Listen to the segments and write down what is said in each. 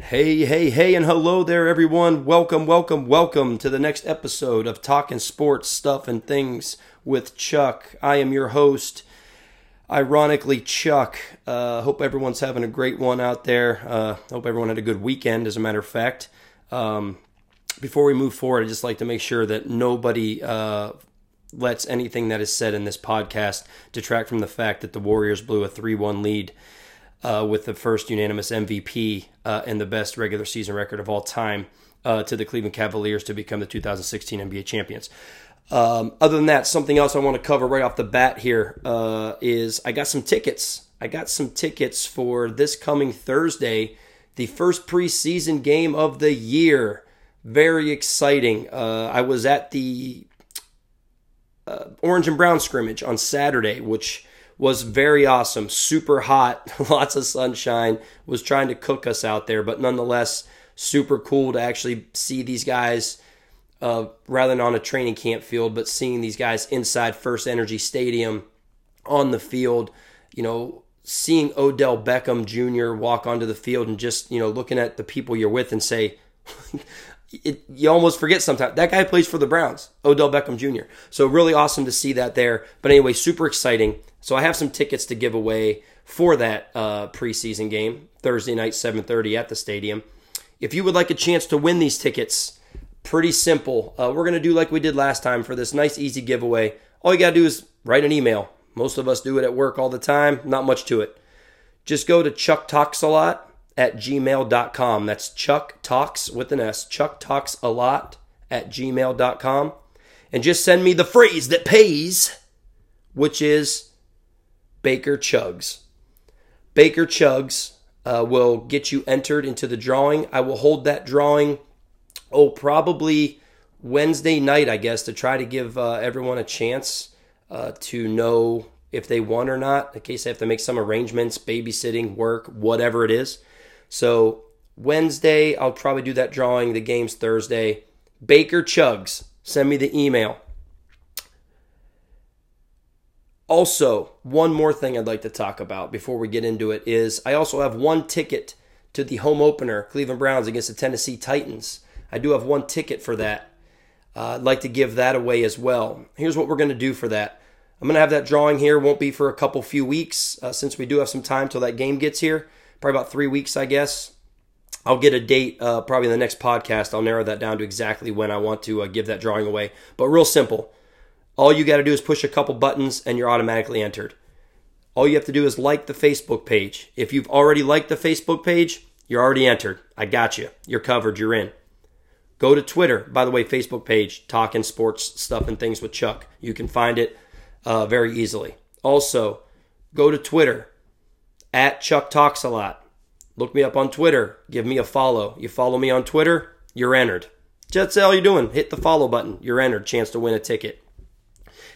Hey, hey, hey, and hello there, everyone. Welcome, welcome, welcome to the next episode of Talking Sports Stuff and Things with Chuck. I am your host, ironically, Chuck. Uh, hope everyone's having a great one out there. Uh, hope everyone had a good weekend, as a matter of fact. Um, before we move forward, I'd just like to make sure that nobody uh, lets anything that is said in this podcast detract from the fact that the Warriors blew a 3 1 lead uh, with the first unanimous MVP uh, and the best regular season record of all time uh, to the Cleveland Cavaliers to become the 2016 NBA champions. Um, other than that, something else I want to cover right off the bat here uh, is I got some tickets. I got some tickets for this coming Thursday, the first preseason game of the year. Very exciting. Uh, I was at the uh, Orange and Brown scrimmage on Saturday, which was very awesome, super hot, lots of sunshine, was trying to cook us out there, but nonetheless, super cool to actually see these guys uh, rather than on a training camp field, but seeing these guys inside First Energy Stadium on the field, you know, seeing Odell Beckham Jr. walk onto the field and just, you know, looking at the people you're with and say, it, you almost forget sometimes that guy plays for the Browns, Odell Beckham Jr. So really awesome to see that there. But anyway, super exciting. So I have some tickets to give away for that uh, preseason game Thursday night, 7:30 at the stadium. If you would like a chance to win these tickets, pretty simple. Uh, we're gonna do like we did last time for this nice, easy giveaway. All you gotta do is write an email. Most of us do it at work all the time. Not much to it. Just go to Chuck Talks a Lot at gmail.com. That's Chuck Talks with an S. Chuck Talks a lot at gmail.com. And just send me the phrase that pays, which is Baker Chugs. Baker Chugs uh, will get you entered into the drawing. I will hold that drawing, oh, probably Wednesday night, I guess, to try to give uh, everyone a chance uh, to know if they won or not, in case they have to make some arrangements, babysitting, work, whatever it is. So Wednesday, I'll probably do that drawing. The game's Thursday. Baker Chugs, send me the email. Also, one more thing I'd like to talk about before we get into it is I also have one ticket to the home opener, Cleveland Browns against the Tennessee Titans. I do have one ticket for that. Uh, I'd like to give that away as well. Here's what we're going to do for that. I'm going to have that drawing here. Won't be for a couple few weeks uh, since we do have some time till that game gets here probably about three weeks, I guess. I'll get a date uh, probably in the next podcast. I'll narrow that down to exactly when I want to uh, give that drawing away. But real simple. All you got to do is push a couple buttons and you're automatically entered. All you have to do is like the Facebook page. If you've already liked the Facebook page, you're already entered. I got you. You're covered. You're in. Go to Twitter. By the way, Facebook page, talking sports stuff and things with Chuck. You can find it uh, very easily. Also, go to Twitter at Chuck Talks a Lot. Look me up on Twitter. Give me a follow. You follow me on Twitter, you're entered. That's all you're doing. Hit the follow button. You're entered. Chance to win a ticket.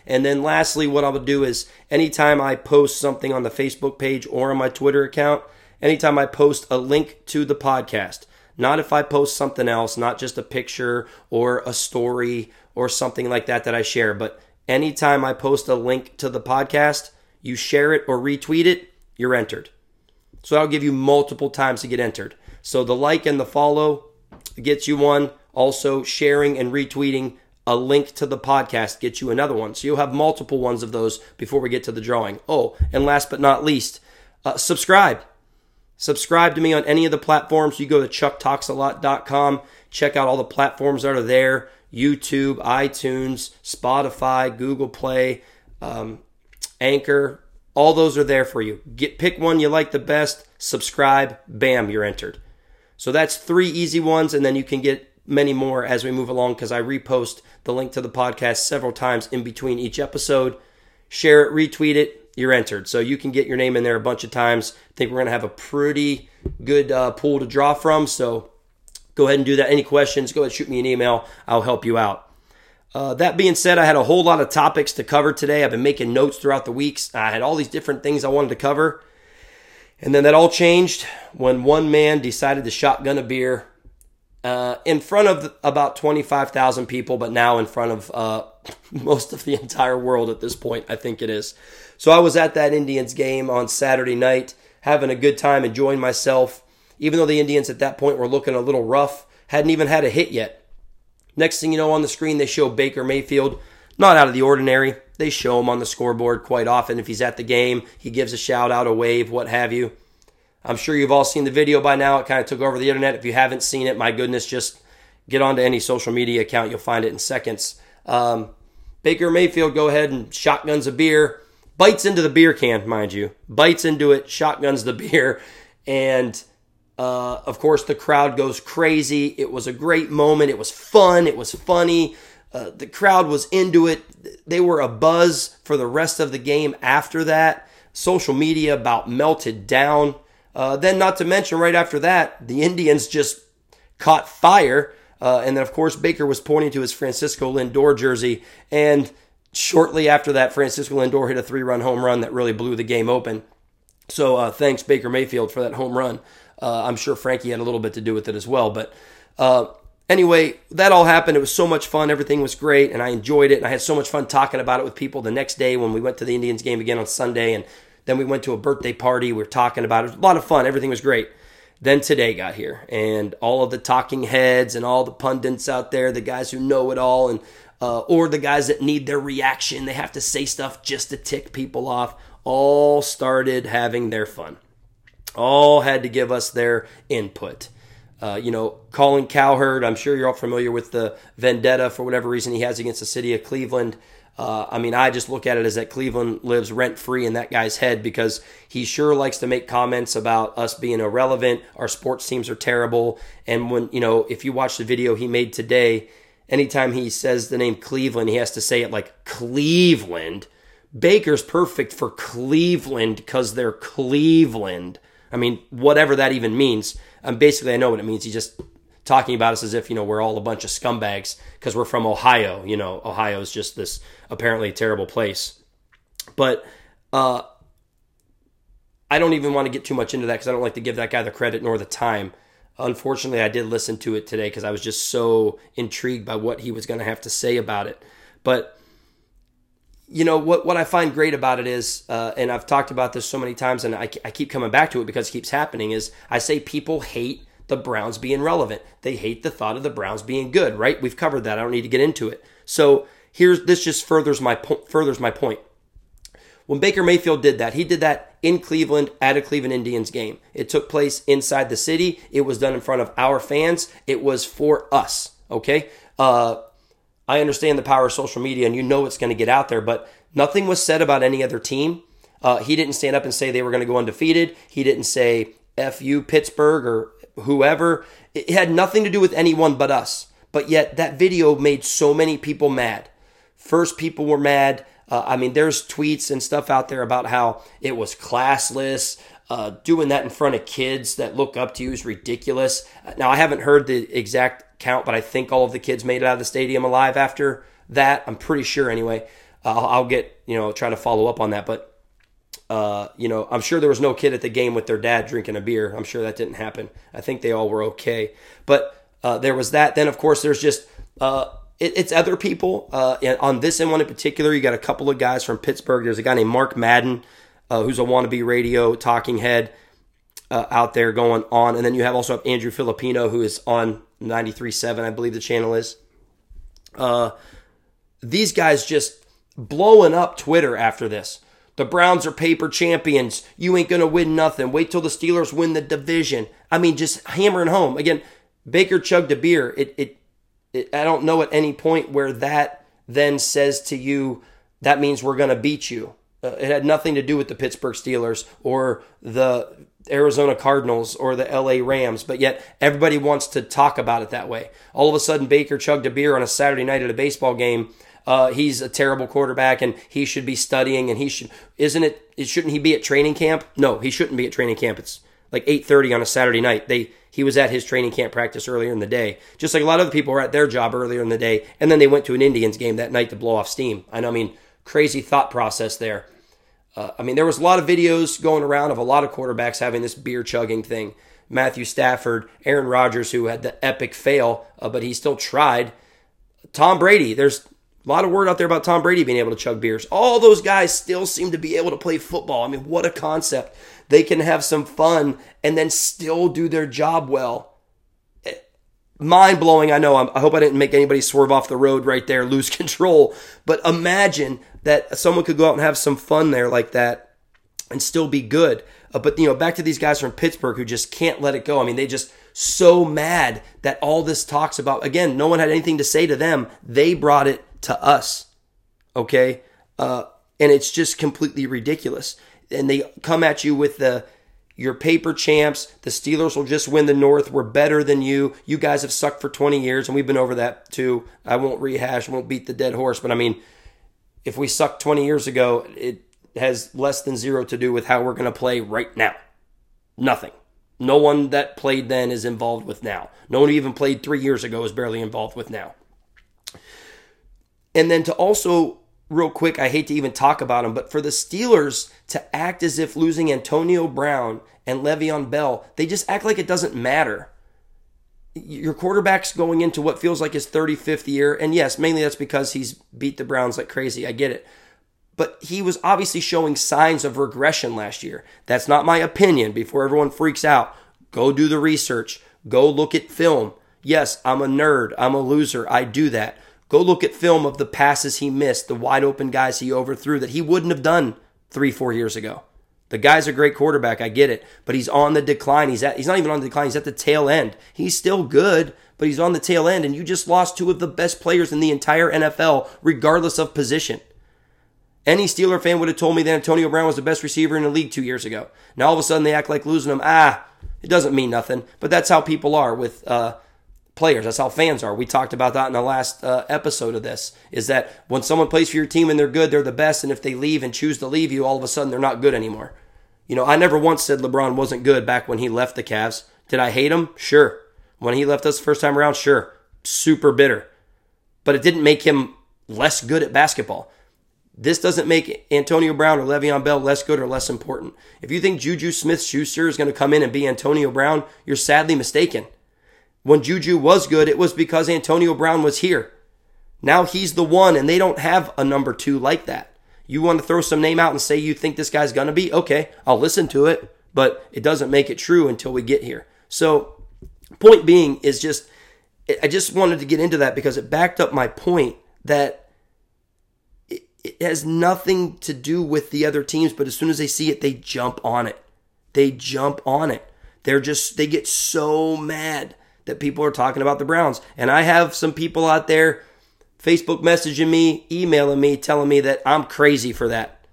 And then lastly, what I would do is anytime I post something on the Facebook page or on my Twitter account, anytime I post a link to the podcast, not if I post something else, not just a picture or a story or something like that that I share, but anytime I post a link to the podcast, you share it or retweet it, you're entered. So I'll give you multiple times to get entered. So the like and the follow gets you one. Also, sharing and retweeting a link to the podcast gets you another one. So you'll have multiple ones of those before we get to the drawing. Oh, and last but not least, uh, subscribe. Subscribe to me on any of the platforms. You go to chucktalksalot.com. Check out all the platforms that are there YouTube, iTunes, Spotify, Google Play, um, Anchor, all those are there for you. Get pick one you like the best, subscribe, bam, you're entered. So that's three easy ones, and then you can get many more as we move along because I repost the link to the podcast several times in between each episode. Share it, retweet it, you're entered. So you can get your name in there a bunch of times. I think we're going to have a pretty good uh, pool to draw from. So go ahead and do that. Any questions, go ahead and shoot me an email. I'll help you out. Uh, that being said, I had a whole lot of topics to cover today. I've been making notes throughout the weeks. I had all these different things I wanted to cover. And then that all changed when one man decided to shotgun a beer uh, in front of about 25,000 people, but now in front of uh, most of the entire world at this point, I think it is. So I was at that Indians game on Saturday night, having a good time, enjoying myself even though the Indians at that point were looking a little rough, hadn't even had a hit yet. Next thing you know, on the screen, they show Baker Mayfield, not out of the ordinary. They show him on the scoreboard quite often. If he's at the game, he gives a shout out, a wave, what have you. I'm sure you've all seen the video by now. It kind of took over the internet. If you haven't seen it, my goodness, just get onto any social media account. You'll find it in seconds. Um, Baker Mayfield go ahead and shotguns a beer, bites into the beer can, mind you, bites into it, shotguns the beer, and uh, of course the crowd goes crazy. It was a great moment. It was fun. It was funny. Uh, the crowd was into it. They were a buzz for the rest of the game after that. Social media about melted down. Uh, then, not to mention, right after that, the Indians just caught fire. Uh, and then, of course, Baker was pointing to his Francisco Lindor jersey. And shortly after that, Francisco Lindor hit a three run home run that really blew the game open. So, uh, thanks, Baker Mayfield, for that home run. Uh, I'm sure Frankie had a little bit to do with it as well. But uh, anyway, that all happened. It was so much fun. Everything was great, and I enjoyed it. And I had so much fun talking about it with people the next day when we went to the Indians game again on Sunday. And then we went to a birthday party. We were talking about it. It a lot of fun. Everything was great. Then today got here, and all of the talking heads and all the pundits out there, the guys who know it all, and uh, or the guys that need their reaction, they have to say stuff just to tick people off, all started having their fun. All had to give us their input. Uh, you know, Colin Cowherd, I'm sure you're all familiar with the vendetta for whatever reason he has against the city of Cleveland. Uh, I mean, I just look at it as that Cleveland lives rent free in that guy's head because he sure likes to make comments about us being irrelevant. Our sports teams are terrible. And when, you know, if you watch the video he made today, anytime he says the name Cleveland, he has to say it like Cleveland. Baker's perfect for Cleveland because they're Cleveland. I mean, whatever that even means. Um, basically, I know what it means. He just talking about us as if you know we're all a bunch of scumbags because we're from Ohio. You know, Ohio is just this apparently terrible place. But uh, I don't even want to get too much into that because I don't like to give that guy the credit nor the time. Unfortunately, I did listen to it today because I was just so intrigued by what he was going to have to say about it. But you know what what I find great about it is, uh, and I've talked about this so many times, and I, I keep coming back to it because it keeps happening. Is I say people hate the Browns being relevant. They hate the thought of the Browns being good, right? We've covered that. I don't need to get into it. So here's this just furthers my po- furthers my point. When Baker Mayfield did that, he did that in Cleveland at a Cleveland Indians game. It took place inside the city. It was done in front of our fans. It was for us. Okay. Uh, I understand the power of social media, and you know it's going to get out there, but nothing was said about any other team. Uh, he didn't stand up and say they were going to go undefeated. He didn't say "F you Pittsburgh" or whoever. It had nothing to do with anyone but us. But yet that video made so many people mad. First, people were mad. Uh, I mean, there's tweets and stuff out there about how it was classless. Uh, doing that in front of kids that look up to you is ridiculous. Now, I haven't heard the exact count, but I think all of the kids made it out of the stadium alive after that. I'm pretty sure, anyway. Uh, I'll, get, you know, try to follow up on that. But uh, you know, I'm sure there was no kid at the game with their dad drinking a beer. I'm sure that didn't happen. I think they all were okay. But uh, there was that. Then, of course, there's just uh, it, it's other people. Uh, on this and one in particular, you got a couple of guys from Pittsburgh. There's a guy named Mark Madden, uh, who's a wannabe radio talking head uh, out there going on, and then you have also have Andrew Fillipponi, who is on 93.7, I believe the channel is. these guys just blowing up Twitter after this. The Browns are paper champions. You ain't going to win nothing. Wait till the Steelers win the division. I mean, just hammering home. Again, Baker chugged a beer. It, it, it I don't know at any point where that then says to you, that means we're going to beat you. Uh, it had nothing to do with the Pittsburgh Steelers or the Arizona Cardinals or the LA Rams, but yet everybody wants to talk about it that way. All of a sudden, Baker chugged a beer on a Saturday night at a baseball game uh, he's a terrible quarterback and he should be studying and he should isn't it, it shouldn't he be at training camp? No he shouldn't be at training camp. It's like 8.30 on a saturday night. They he was at his training camp practice earlier in the day. Just like a lot of other people were at their job earlier in the day and then they went to an indians game that night to blow off steam. I know i mean crazy thought process there. Uh, i mean there was a lot of videos going around of a lot of quarterbacks having this beer chugging thing. Matthew stafford aaron rodgers who had the epic fail uh, but he still tried. Tom brady there's A lot of word out there about Tom Brady being able to chug beers. All those guys still seem to be able to play football. I mean, what a concept. They can have some fun and then still do their job well. Mind blowing, I know. I hope I didn't make anybody swerve off the road right there, lose control. But imagine that someone could go out and have some fun there like that and still be good. Uh, but, you know, back to these guys from Pittsburgh who just can't let it go. I mean, they just so mad that all this talks about, again, no one had anything to say to them. They brought it to us. Okay? Uh, and it's just completely ridiculous. And they come at you with the you're paper champs. The Steelers will just win the North. We're better than you. You guys have sucked for 20 years, and we've been over that too. I won't rehash, won't beat the dead horse, but I mean, if we sucked 20 years ago, it has less than zero to do with how we're going to play right now. Nothing. No one that played then is involved with now. No one who even played three years ago is barely involved with now. And then to also, real quick, I hate to even talk about him, but for the Steelers to act as if losing Antonio Brown and Le'Veon Bell, they just act like it doesn't matter. Your quarterback's going into what feels like his 35th year, and yes, mainly that's because he's beat the Browns like crazy. I get it. But he was obviously showing signs of regression last year. That's not my opinion. Before everyone freaks out, go do the research, go look at film. Yes, I'm a nerd, I'm a loser, I do that. Go look at film of the passes he missed, the wide open guys he overthrew that he wouldn't have done three, four years ago. The guy's a great quarterback, I get it, but he's on the decline. He's at he's not even on the decline, he's at the tail end. He's still good, but he's on the tail end, and you just lost two of the best players in the entire NFL, regardless of position. Any Steeler fan would have told me that Antonio Brown was the best receiver in the league two years ago. Now all of a sudden they act like losing him. Ah, it doesn't mean nothing. But that's how people are with uh, players. That's how fans are. We talked about that in the last uh, episode of this. Is that when someone plays for your team and they're good, they're the best, and if they leave and choose to leave you, all of a sudden they're not good anymore. You know, I never once said LeBron wasn't good back when he left the Cavs. Did I hate him? Sure. When he left us the first time around, sure. Super bitter. But it didn't make him less good at basketball. This doesn't make Antonio Brown or Le'Veon Bell less good or less important. If you think Juju Smith Schuster is going to come in and be Antonio Brown, you're sadly mistaken. When Juju was good, it was because Antonio Brown was here. Now he's the one, and they don't have a number two like that. You want to throw some name out and say you think this guy's going to be? Okay, I'll listen to it, but it doesn't make it true until we get here. So, point being is just, I just wanted to get into that because it backed up my point that it, it has nothing to do with the other teams, but as soon as they see it, they jump on it. They jump on it. They're just, they get so mad that people are talking about the Browns. And I have some people out there Facebook messaging me, emailing me, telling me that I'm crazy for that.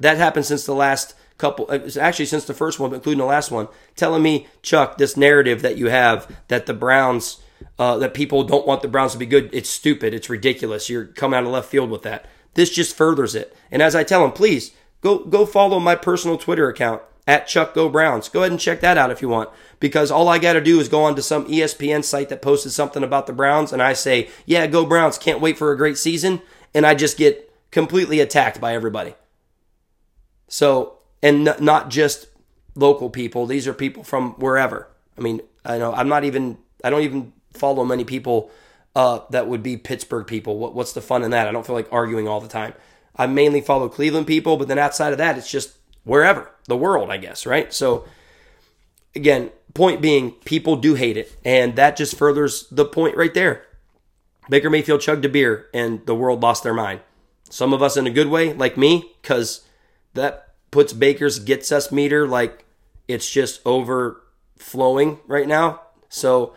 That happened since the last couple, uh, actually since the first one, including the last one, telling me, Chuck, this narrative that you have that the Browns, uh, that people don't want the Browns to be good, it's stupid, it's ridiculous. You're coming out of left field with that. This just furthers it. And as I tell them, please go go follow my personal Twitter account at Chuck Go Browns. Go ahead and check that out if you want. Because all I got to do is go on to some ESPN site that posted something about the Browns, and I say, yeah, go Browns, can't wait for a great season. And I just get completely attacked by everybody. So, and n- not just local people, these are people from wherever. I mean, I know I'm not even, I don't even follow many people uh, that would be Pittsburgh people. What, what's the fun in that? I don't feel like arguing all the time. I mainly follow Cleveland people, but then outside of that, it's just wherever the world, I guess, right? So, again, point being, people do hate it, and that just furthers the point right there. Baker Mayfield chugged a beer, and the world lost their mind. Some of us in a good way, like me, because that puts Baker's gets us meter like it's just overflowing right now. So,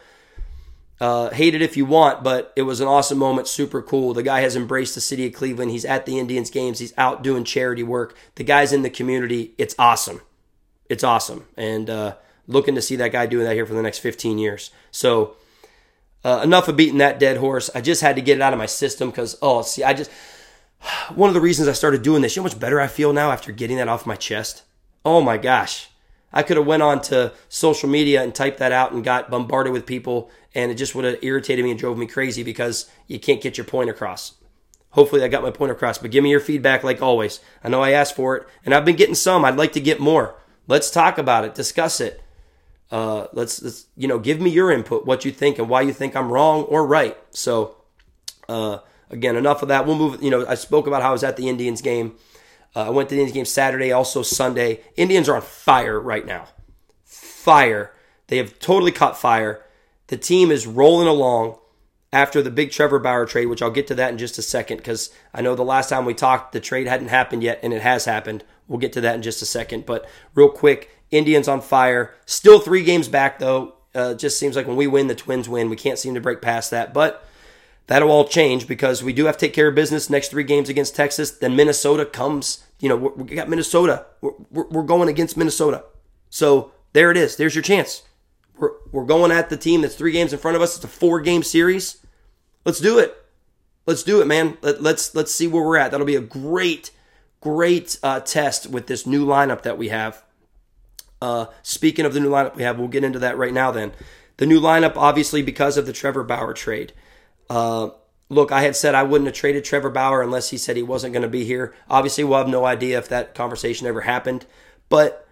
uh, hate it if you want, but it was an awesome moment. Super cool. The guy has embraced the city of Cleveland. He's at the Indians games. He's out doing charity work. The guy's in the community. It's awesome. It's awesome. And uh, looking to see that guy doing that here for the next 15 years. So, uh, enough of beating that dead horse. I just had to get it out of my system because, oh, see, I just, one of the reasons I started doing this, you know how much better I feel now after getting that off my chest? Oh my gosh. I could have went on to social media and typed that out and got bombarded with people and it just would have irritated me and drove me crazy because you can't get your point across. Hopefully, I got my point across, but give me your feedback like always. I know I asked for it, and I've been getting some. I'd like to get more. Let's talk about it, discuss it. Uh, let's, let's, you know, give me your input, what you think, and why you think I'm wrong or right. So, uh, again, enough of that. We'll move. You know, I spoke about how I was at the Indians game. Uh, I went to the Indians game Saturday, also Sunday. Indians are on fire right now. Fire. They have totally caught fire. The team is rolling along after the big Trevor Bauer trade, which I'll get to that in just a second because I know the last time we talked, the trade hadn't happened yet, and it has happened. We'll get to that in just a second. But real quick, Indians on fire. Still three games back, though. Uh, just seems like when we win, the Twins win. We can't seem to break past that. But that'll all change because we do have to take care of business next three games against Texas. Then Minnesota comes. You know, we got Minnesota. We're, we're going against Minnesota. So there it is. There's your chance. We're, we're going at the team that's three games in front of us. It's a four game series. Let's do it. Let's do it, man. Let, us let's, let's see where we're at. That'll be a great, great uh, test with this new lineup that we have. Uh, speaking of the new lineup we have, we'll get into that right now. Then the new lineup, obviously, because of the Trevor Bauer trade. Uh, look, I had said I wouldn't have traded Trevor Bauer unless he said he wasn't going to be here. Obviously, we'll have no idea if that conversation ever happened. But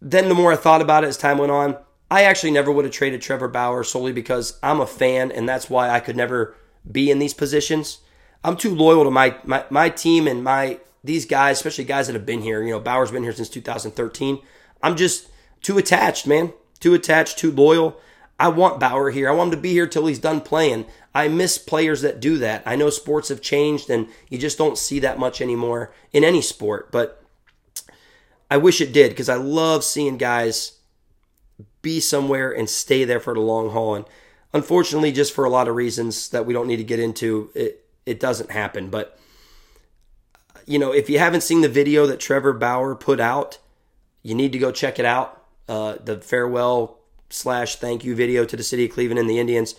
then the more I thought about it as time went on, I actually never would have traded Trevor Bauer solely because I'm a fan and that's why I could never be in these positions. I'm too loyal to my, my, my team and my these guys, especially guys that have been here. You know, Bauer's been here since 2013. I'm just too attached, man. Too attached, too loyal. I want Bauer here. I want him to be here till he's done playing. I miss players that do that. I know sports have changed and you just don't see that much anymore in any sport, but I wish it did because I love seeing guys be somewhere and stay there for the long haul. And unfortunately, just for a lot of reasons that we don't need to get into, it, it doesn't happen. But, you know, if you haven't seen the video that Trevor Bauer put out, you need to go check it out. Uh, the farewell slash thank you video to the city of Cleveland and the Indians.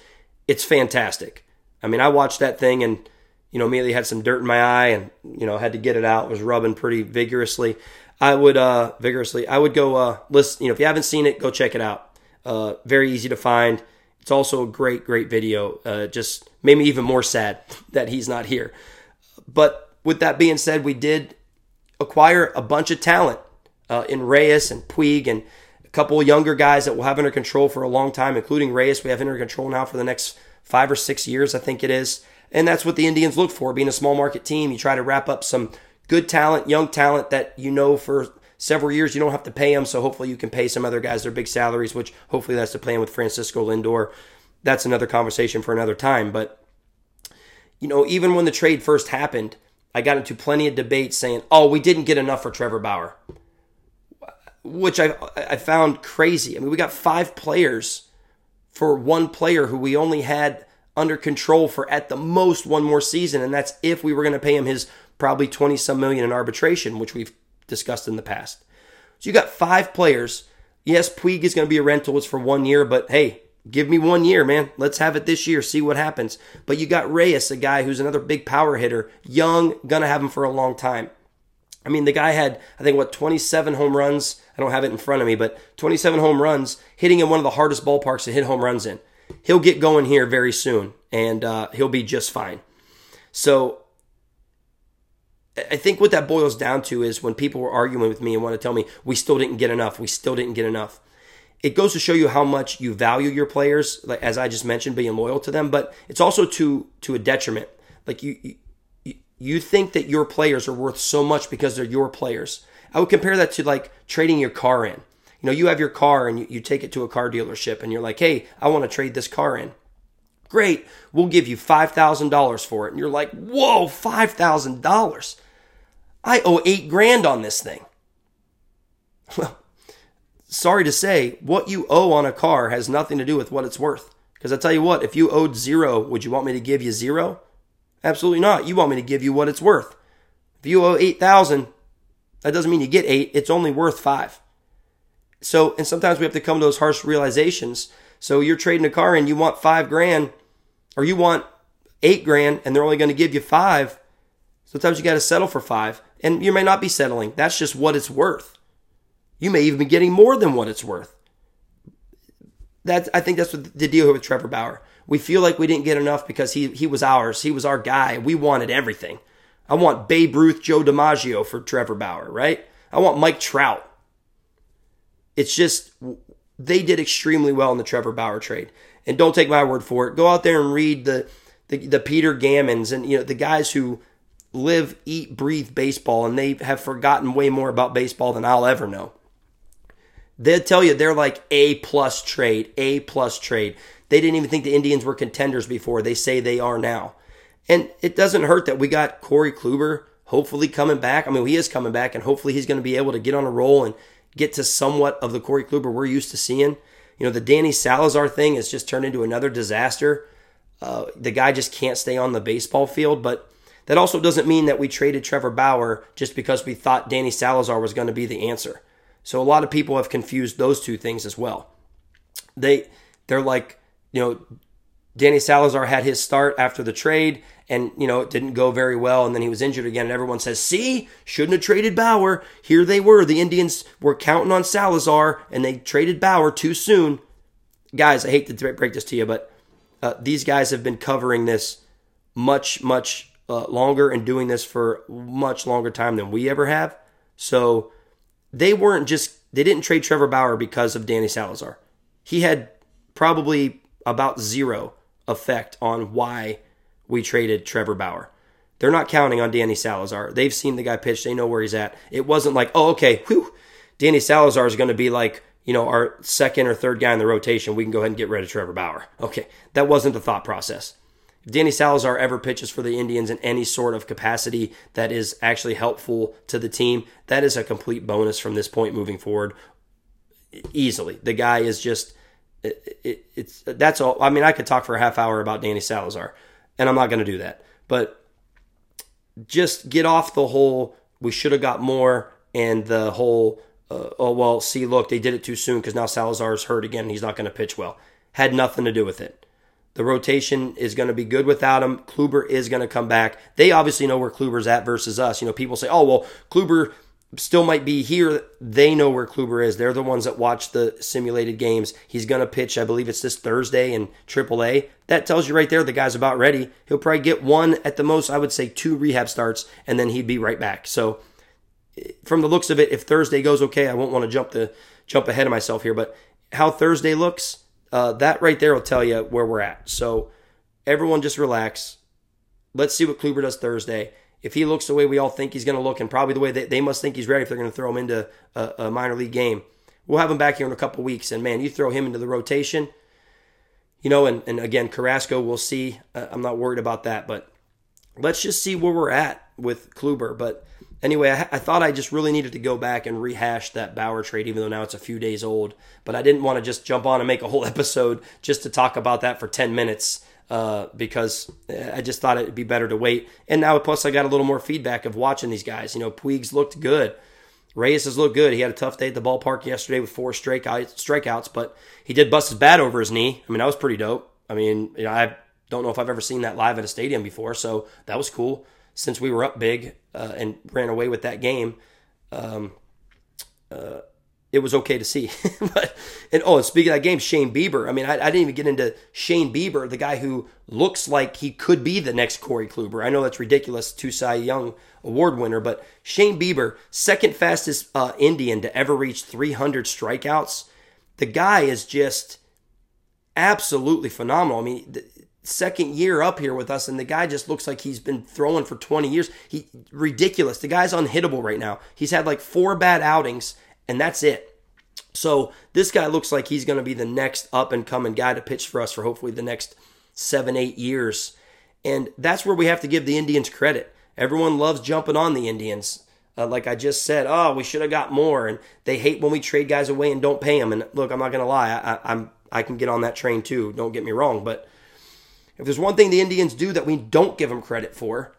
It's fantastic. I mean, I watched that thing and, you know, immediately had some dirt in my eye and, you know, had to get it out. Was rubbing pretty vigorously. I would, uh, vigorously, I would go, uh, listen, you know, if you haven't seen it, go check it out. Uh, very easy to find. It's also a great, great video. Uh, just made me even more sad that he's not here. But with that being said, we did acquire a bunch of talent uh, in Reyes and Puig and a couple younger guys that we'll have under control for a long time, including Reyes. We have under control now for the next five or six years, I think it is. And that's what the Indians look for. Being a small market team, you try to wrap up some good talent, young talent that you know for several years you don't have to pay them. So hopefully you can pay some other guys their big salaries, which hopefully that's the plan with Francisco Lindor. That's another conversation for another time. But, you know, even when the trade first happened, I got into plenty of debates saying, oh, we didn't get enough for Trevor Bauer which I I found crazy. I mean, we got five players for one player who we only had under control for at the most one more season, and that's if we were going to pay him his probably twenty some million in arbitration, which we've discussed in the past. So you got five players. Yes, Puig is going to be a rental. It's for one year, but hey, give me one year, man. Let's have it this year. See what happens. But you got Reyes, a guy who's another big power hitter, young, gonna have him for a long time. I mean, the guy had, I think, what, 27 home runs. I don't have it in front of me, but 27 home runs, hitting in one of the hardest ballparks to hit home runs in. He'll get going here very soon, and uh, he'll be just fine. So I think what that boils down to is when people were arguing with me and want to tell me we still didn't get enough, we still didn't get enough. It goes to show you how much you value your players, like as I just mentioned, being loyal to them. But it's also to to a detriment. Like you, you think that your players are worth so much because they're your players. I would compare that to like trading your car in. You know, you have your car and you, you take it to a car dealership and you're like, hey, I want to trade this car in. Great, we'll give you $5,000 for it. And you're like, whoa, $5,000. I owe eight grand on this thing. Well, sorry to say, what you owe on a car has nothing to do with what it's worth. Because I tell you what, if you owed zero, would you want me to give you zero? Absolutely not. You want me to give you what it's worth. If you owe 8,000, that doesn't mean you get 8, it's only worth 5. So, and sometimes we have to come to those harsh realizations. So you're trading a car and you want 5 grand or you want 8 grand and they're only going to give you 5. Sometimes you got to settle for 5 and you may not be settling. That's just what it's worth. You may even be getting more than what it's worth. That's, I think that's what the deal here with Trevor Bauer. We feel like we didn't get enough because he he was ours. He was our guy. We wanted everything. I want Babe Ruth, Joe DiMaggio for Trevor Bauer, right? I want Mike Trout. It's just they did extremely well in the Trevor Bauer trade. And don't take my word for it. Go out there and read the the, the Peter Gammons and you know the guys who live, eat, breathe baseball, and they have forgotten way more about baseball than I'll ever know. They'll tell you they're like A plus trade, A plus trade. They didn't even think the Indians were contenders before. They say they are now. And it doesn't hurt that we got Corey Kluber hopefully coming back. I mean, he is coming back, and hopefully he's going to be able to get on a roll and get to somewhat of the Corey Kluber we're used to seeing. You know, the Danny Salazar thing has just turned into another disaster. Uh, the guy just can't stay on the baseball field, but that also doesn't mean that we traded Trevor Bauer just because we thought Danny Salazar was going to be the answer. So a lot of people have confused those two things as well. They they're like, you know, Danny Salazar had his start after the trade and, you know, it didn't go very well and then he was injured again and everyone says, "See, shouldn't have traded Bauer." Here they were. The Indians were counting on Salazar and they traded Bauer too soon. Guys, I hate to break this to you, but uh, these guys have been covering this much much uh, longer and doing this for much longer time than we ever have. So they weren't just they didn't trade Trevor Bauer because of Danny Salazar. He had probably about zero effect on why we traded Trevor Bauer. They're not counting on Danny Salazar. They've seen the guy pitch. They know where he's at. It wasn't like, oh, okay, whew, Danny Salazar is going to be like, you know, our second or third guy in the rotation. We can go ahead and get rid of Trevor Bauer. Okay, that wasn't the thought process. If Danny Salazar ever pitches for the Indians in any sort of capacity that is actually helpful to the team, that is a complete bonus from this point moving forward. Easily, the guy is just it, it, it's that's all. I mean, I could talk for a half hour about Danny Salazar, and I'm not going to do that. But just get off the whole we should have got more and the whole uh, oh well see look they did it too soon because now Salazar's hurt again and he's not going to pitch well had nothing to do with it the rotation is going to be good without him. Kluber is going to come back. They obviously know where Kluber's at versus us. You know, people say, oh, well, Kluber still might be here. They know where Kluber is. They're the ones that watch the simulated games. He's going to pitch, I believe it's this Thursday in AAA. That tells you right there the guy's about ready. He'll probably get one at the most, I would say two rehab starts, and then he'd be right back. So, from the looks of it, if Thursday goes okay, I won't want to jump the jump ahead of myself here, but how Thursday looks, uh, that right there will tell you where we're at. So everyone just relax. Let's see what Kluber does Thursday. If he looks the way we all think he's going to look, and probably the way they, they must think he's ready if they're going to throw him into a, a, minor league game, we'll have him back here in a couple weeks. And man, you throw him into the rotation, you know, and, and again, Carrasco, we'll see. Uh, I'm not worried about that, but let's just see where we're at with Kluber. But anyway, I, I, thought I just really needed to go back and rehash that Bauer trade, even though now it's a few days old. But I didn't want to just jump on and make a whole episode just to talk about that for 10 minutes uh, because I just thought it'd be better to wait. And now, plus, I got a little more feedback of watching these guys. You know, Puig's looked good. Reyes has looked good. He had a tough day at the ballpark yesterday with four strikeouts, but he did bust his bat over his knee. I mean, that was pretty dope. I mean, you know, I don't know if I've ever seen that live at a stadium before, so that was cool since we were up big uh, and ran away with that game, um, uh, it was okay to see. but and oh, and speaking of that game, Shane Bieber. I mean, I, I, didn't even get into Shane Bieber, the guy who looks like he could be the next Corey Kluber. I know that's ridiculous, two Cy Young Award winner, but Shane Bieber, second fastest uh, Indian to ever reach 300 strikeouts. The guy is just absolutely phenomenal. I mean, second year up here with us, and the guy just looks like he's been throwing for 20 years. He ridiculous. The guy's unhittable right now. He's had like four bad outings, and that's it. So this guy looks like he's going to be the next up and coming guy to pitch for us for hopefully the next seven, eight years. And that's where we have to give the Indians credit. Everyone loves jumping on the Indians. Uh, like I just said, oh, we should have got more, and they hate when we trade guys away and don't pay them. And look, I'm not going to lie, I, I'm I can get on that train too. Don't get me wrong, but if there's one thing the Indians do that we don't give them credit for,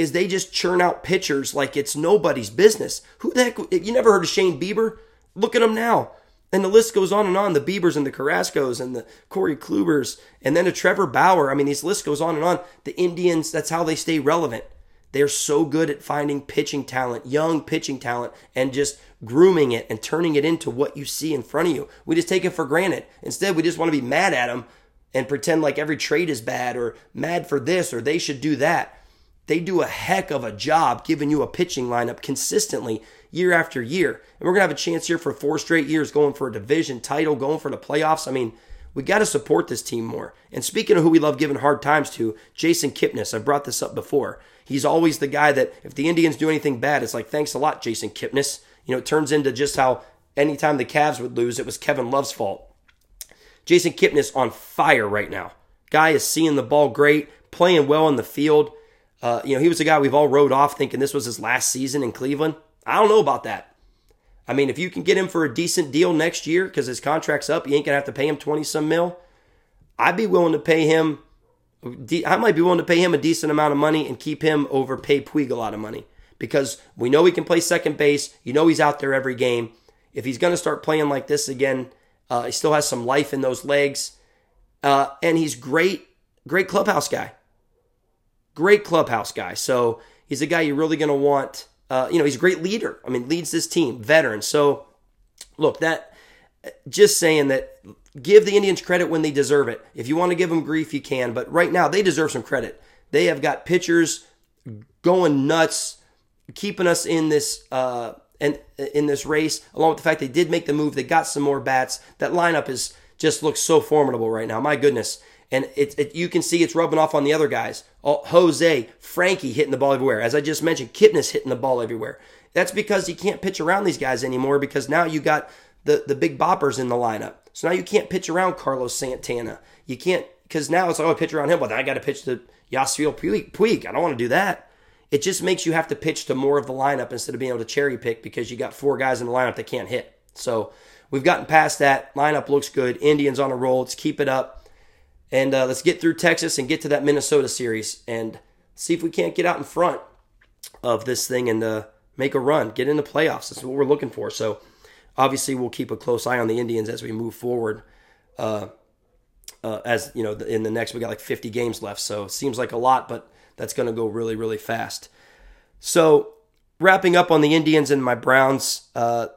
is they just churn out pitchers like it's nobody's business. Who the heck? You never heard of Shane Bieber? Look at him now. And the list goes on and on. The Biebers and the Carrascos and the Corey Klubers and then a Trevor Bauer. I mean, this list goes on and on. The Indians, that's how they stay relevant. They're so good at finding pitching talent, young pitching talent, and just grooming it and turning it into what you see in front of you. We just take it for granted. Instead, we just want to be mad at them and pretend like every trade is bad or mad for this or they should do that. They do a heck of a job giving you a pitching lineup consistently year after year. And we're going to have a chance here for four straight years going for a division title, going for the playoffs. I mean, We got to support this team more. And speaking of who we love giving hard times to, Jason Kipnis, I've brought this up before. He's always the guy that if the Indians do anything bad, it's like, thanks a lot, Jason Kipnis. You know, it turns into just how anytime the Cavs would lose, it was Kevin Love's fault. Jason Kipnis on fire right now. Guy is seeing the ball great, playing well in the field. Uh, you know, he was a guy we've all wrote off thinking this was his last season in Cleveland. I don't know about that. I mean, if you can get him for a decent deal next year because his contract's up, you ain't gonna have to pay him twenty some mil. I'd be willing to pay him. I might be willing to pay him a decent amount of money and keep him over pay Puig a lot of money because we know he can play second base. You know he's out there every game. If he's going to start playing like this again, uh, he still has some life in those legs, uh, and he's great, great clubhouse guy. Great clubhouse guy. So he's a guy you're really going to want uh, you know, he's a great leader. I mean, leads this team, veteran. So, look, that just saying that give the Indians credit when they deserve it. If you want to give them grief, you can. But right now, they deserve some credit. They have got pitchers going nuts, keeping us in this uh, and in this race. Along with the fact they did make the move, they got some more bats. That lineup is just looks so formidable right now. My goodness and it, it, you can see it's rubbing off on the other guys. Oh, Jose, Frankie hitting the ball everywhere. As I just mentioned, Kipnis hitting the ball everywhere. That's because you can't pitch around these guys anymore because now you got the, the big boppers in the lineup. So now you can't pitch around Carlos Santana. You can't, because now it's like, oh, I pitch around him. but then I got to pitch to Yasiel Puig. I don't want to do that. It just makes you have to pitch to more of the lineup instead of being able to cherry pick because you got four guys in the lineup that can't hit. So we've gotten past that. Lineup looks good. Indians on a roll. Let's keep it up. And uh, let's get through Texas and get to that Minnesota series and see if we can't get out in front of this thing and uh, make a run, get in the playoffs. That's what we're looking for. So obviously, we'll keep a close eye on the Indians as we move forward. Uh, uh as you know, in the next, we got like 50 games left. So it seems like a lot, but that's going to go really, really fast. So wrapping up on the Indians and my Browns, uh,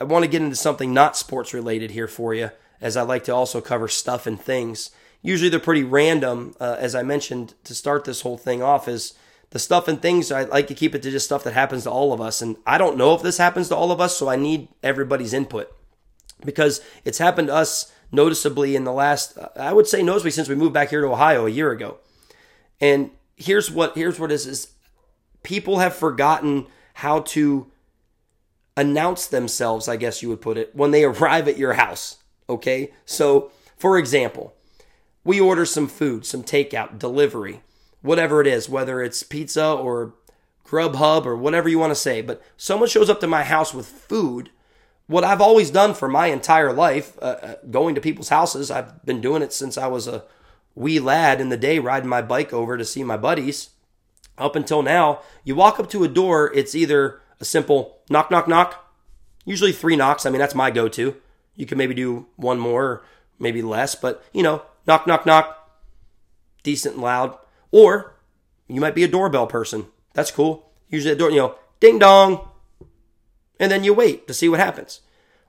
I want to get into something not sports related here for you as I like to also cover stuff and things. Usually they're pretty random, uh, as I mentioned to start this whole thing off, is the stuff and things. I like to keep it to just stuff that happens to all of us. And I don't know if this happens to all of us, so I need everybody's input because it's happened to us noticeably in the last, I would say noticeably since we moved back here to Ohio a year ago. And here's what here's what is is people have forgotten how to announce themselves, I guess you would put it, when they arrive at your house. Okay. So, for example, we order some food, some takeout, delivery, whatever it is, whether it's pizza or Grubhub or whatever you want to say. But someone shows up to my house with food. What I've always done for my entire life, uh, uh, going to people's houses, I've been doing it since I was a wee lad in the day, riding my bike over to see my buddies. Up until now, you walk up to a door, it's either a simple knock, knock, knock, usually three knocks. I mean, that's my go to. You could maybe do one more, maybe less, but you know, knock, knock, knock, decent and loud. Or you might be a doorbell person. That's cool. Usually a door, you know, ding dong. And then you wait to see what happens.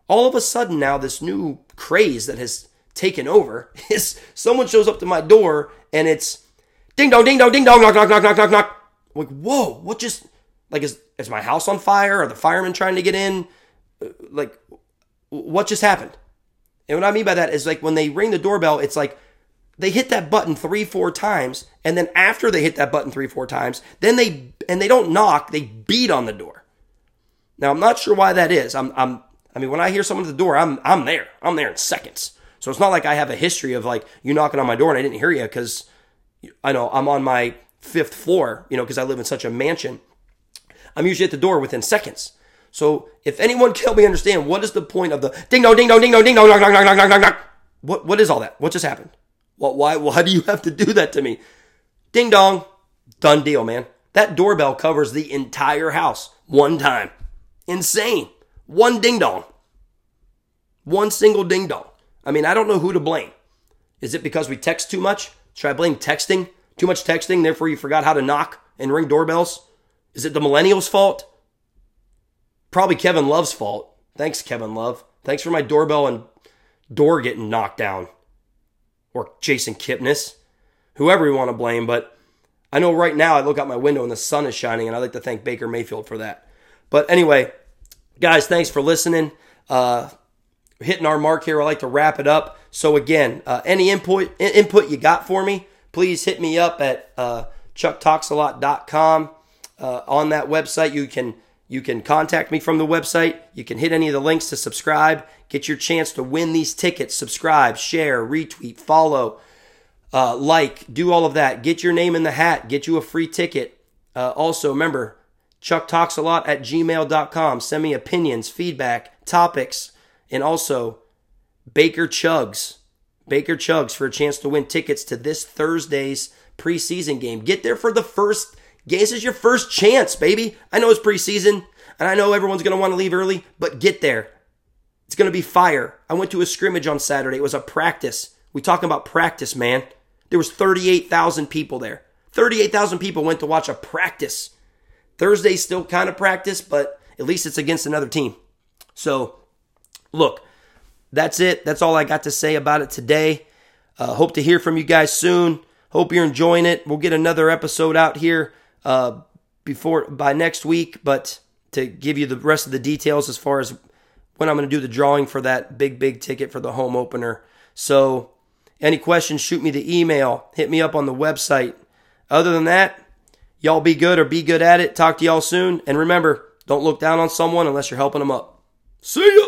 All of a sudden now, this new craze that has taken over is someone shows up to my door and it's ding dong, ding dong, ding dong, knock, knock, knock, knock, knock, knock. I'm like, whoa, what just, like, is, is my house on fire? Are the firemen trying to get in? Uh, like, what just happened? And what I mean by that is like when they ring the doorbell, it's like they hit that button three, four times, and then after they hit that button three, four times, then they and they don't knock, they beat on the door. Now I'm not sure why that is. I'm I'm I mean when I hear someone at the door, I'm I'm there. I'm there in seconds. So it's not like I have a history of like you knocking on my door and I didn't hear you because I know I'm on my fifth floor, you know, because I live in such a mansion. I'm usually at the door within seconds. So if anyone can help me understand what is the point of the ding dong ding dong ding dong ding dong knock knock knock knock knock what what is all that? What just happened? What why why do you have to do that to me? Ding dong, done deal, man. That doorbell covers the entire house one time. Insane. One ding dong. One single ding dong. I mean, I don't know who to blame. Is it because we text too much? Should I blame texting? Too much texting, therefore you forgot how to knock and ring doorbells? Is it the millennials' fault? Probably Kevin Love's fault. Thanks, Kevin Love. Thanks for my doorbell and door getting knocked down. Or Jason Kipnis. Whoever you want to blame, but I know right now I look out my window and the sun is shining, and I'd like to thank Baker Mayfield for that. But anyway, guys, thanks for listening. Uh, hitting our mark here. I like to wrap it up. So again, uh, any input input you got for me, please hit me up at uh, chucktalksalot.com. Uh, on that website, you can you can contact me from the website. You can hit any of the links to subscribe. Get your chance to win these tickets. Subscribe, share, retweet, follow, uh, like, do all of that. Get your name in the hat. Get you a free ticket. Uh, also, remember, Chuck talks a lot at gmail.com. Send me opinions, feedback, topics, and also Baker Chugs. Baker Chugs for a chance to win tickets to this Thursday's preseason game. Get there for the first. This is your first chance, baby. I know it's preseason, and I know everyone's going to want to leave early, but get there. It's going to be fire. I went to a scrimmage on Saturday. It was a practice. We talking about practice, man. There was 38,000 people there. 38,000 people went to watch a practice. Thursday's still kind of practice, but at least it's against another team. So, look, that's it. That's all I got to say about it today. Uh, hope to hear from you guys soon. Hope you're enjoying it. We'll get another episode out here uh, before by next week, but to give you the rest of the details as far as when I'm going to do the drawing for that big, big ticket for the home opener. So, any questions, shoot me the email. Hit me up on the website. Other than that, y'all be good or be good at it. Talk to y'all soon. And remember, don't look down on someone unless you're helping them up. See ya!